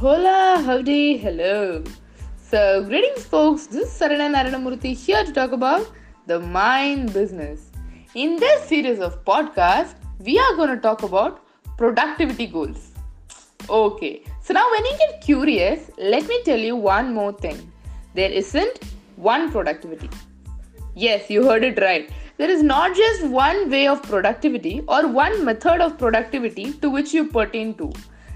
Hola, howdy, hello. So, greetings, folks. This is Sarana Naranamurthy here to talk about the mind business. In this series of podcasts, we are going to talk about productivity goals. Okay, so now when you get curious, let me tell you one more thing. There isn't one productivity. Yes, you heard it right. There is not just one way of productivity or one method of productivity to which you pertain to.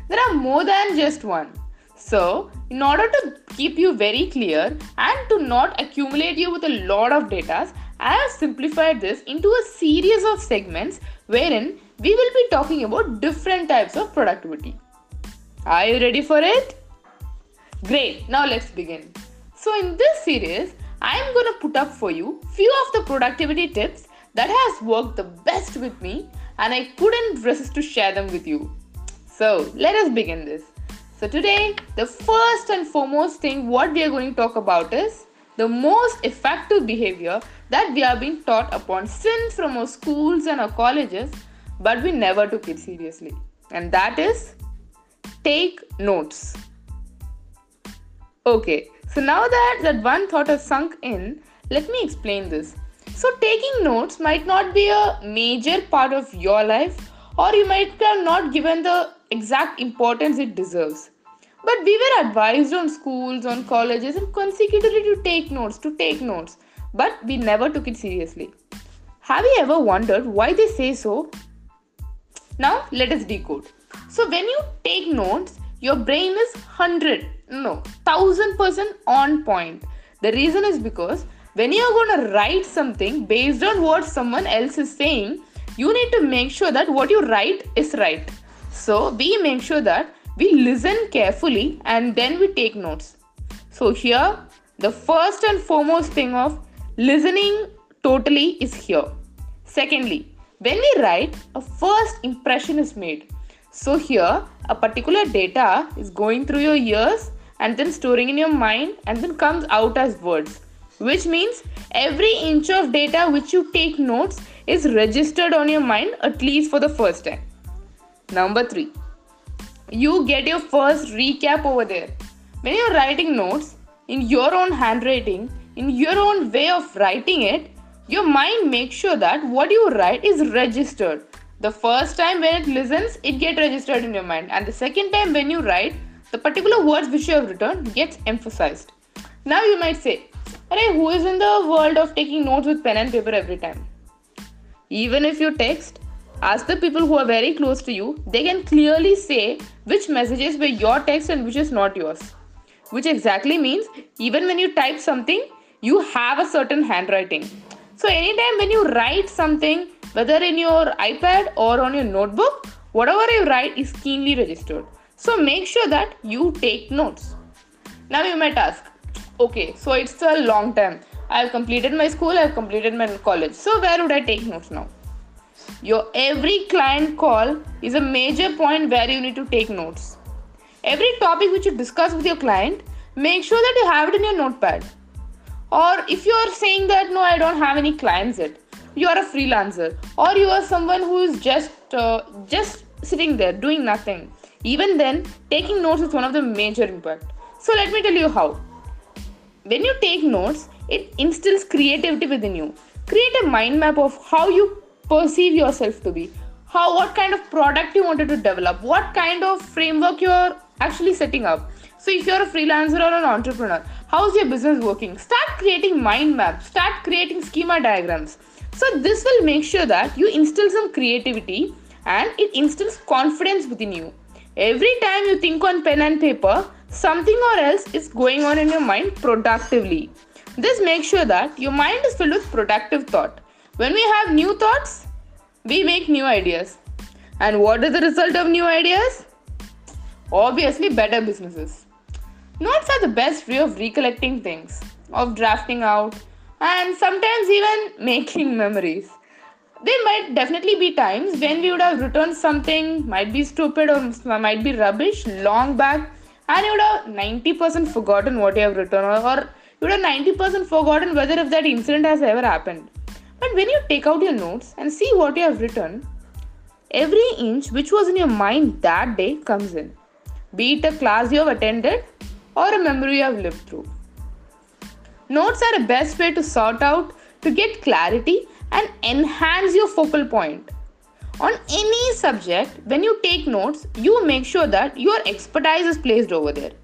There are more than just one. So, in order to keep you very clear and to not accumulate you with a lot of data, I have simplified this into a series of segments wherein we will be talking about different types of productivity. Are you ready for it? Great, now let's begin. So, in this series, I am going to put up for you few of the productivity tips that has worked the best with me and I couldn't resist to share them with you. So, let us begin this. So, today, the first and foremost thing what we are going to talk about is the most effective behavior that we are being taught upon since from our schools and our colleges, but we never took it seriously. And that is take notes. Okay, so now that that one thought has sunk in, let me explain this. So taking notes might not be a major part of your life or you might have not given the exact importance it deserves. But we were advised on schools, on colleges, and consecutively to take notes, to take notes. But we never took it seriously. Have you ever wondered why they say so? Now let us decode. So when you take notes, your brain is 100, no, 1000% on point. The reason is because when you're going to write something based on what someone else is saying, you need to make sure that what you write is right. So we make sure that we listen carefully and then we take notes. So here, the first and foremost thing of listening totally is here. Secondly, when we write, a first impression is made. So here, a particular data is going through your ears and then storing in your mind and then comes out as words. Which means every inch of data which you take notes is registered on your mind at least for the first time. Number three, you get your first recap over there. When you're writing notes in your own handwriting, in your own way of writing it, your mind makes sure that what you write is registered. The first time when it listens, it gets registered in your mind, and the second time when you write, the particular words which you have written gets emphasized. Now you might say, Array, who is in the world of taking notes with pen and paper every time? Even if you text, ask the people who are very close to you, they can clearly say which messages were your text and which is not yours. Which exactly means even when you type something, you have a certain handwriting. So, anytime when you write something, whether in your iPad or on your notebook, whatever you write is keenly registered. So, make sure that you take notes. Now, you might ask, okay, so it's a long time. I've completed my school, I've completed my college. So, where would I take notes now? Your every client call is a major point where you need to take notes. Every topic which you discuss with your client, make sure that you have it in your notepad. Or if you are saying that no, I don't have any clients yet, you are a freelancer, or you are someone who is just uh, just sitting there doing nothing. Even then, taking notes is one of the major impact. So let me tell you how. When you take notes, it instills creativity within you. Create a mind map of how you perceive yourself to be. How what kind of product you wanted to develop? What kind of framework you're actually setting up? So if you're a freelancer or an entrepreneur how's your business working? Start creating mind maps. Start creating schema diagrams. So this will make sure that you instill some creativity and it instills confidence within you. Every time you think on pen and paper something or else is going on in your mind productively. This makes sure that your mind is filled with productive thought when we have new thoughts, we make new ideas. And what is the result of new ideas? Obviously, better businesses. Notes are the best way of recollecting things, of drafting out, and sometimes even making memories. There might definitely be times when we would have written something, might be stupid or might be rubbish, long back, and you would have 90% forgotten what you have written, or, you would have 90% forgotten whether if that incident has ever happened. But when you take out your notes and see what you have written, every inch which was in your mind that day comes in. be it a class you have attended or a memory you have lived through. Notes are the best way to sort out, to get clarity, and enhance your focal point. On any subject, when you take notes, you make sure that your expertise is placed over there.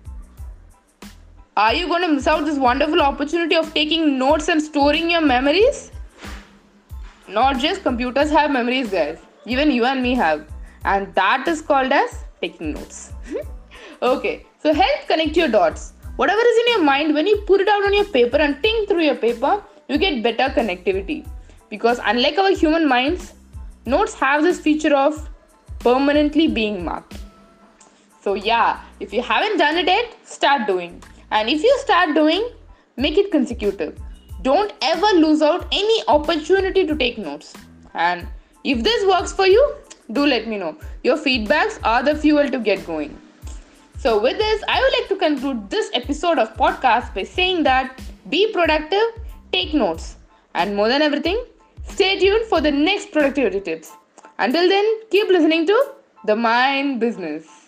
Are you going to miss out this wonderful opportunity of taking notes and storing your memories? Not just computers have memories, guys. Even you and me have. And that is called as taking notes. okay, so help connect your dots. Whatever is in your mind, when you put it out on your paper and think through your paper, you get better connectivity. Because unlike our human minds, notes have this feature of permanently being marked. So, yeah, if you haven't done it yet, start doing. And if you start doing, make it consecutive. Don't ever lose out any opportunity to take notes. And if this works for you, do let me know. Your feedbacks are the fuel to get going. So, with this, I would like to conclude this episode of podcast by saying that be productive, take notes, and more than everything, stay tuned for the next productivity tips. Until then, keep listening to The Mind Business.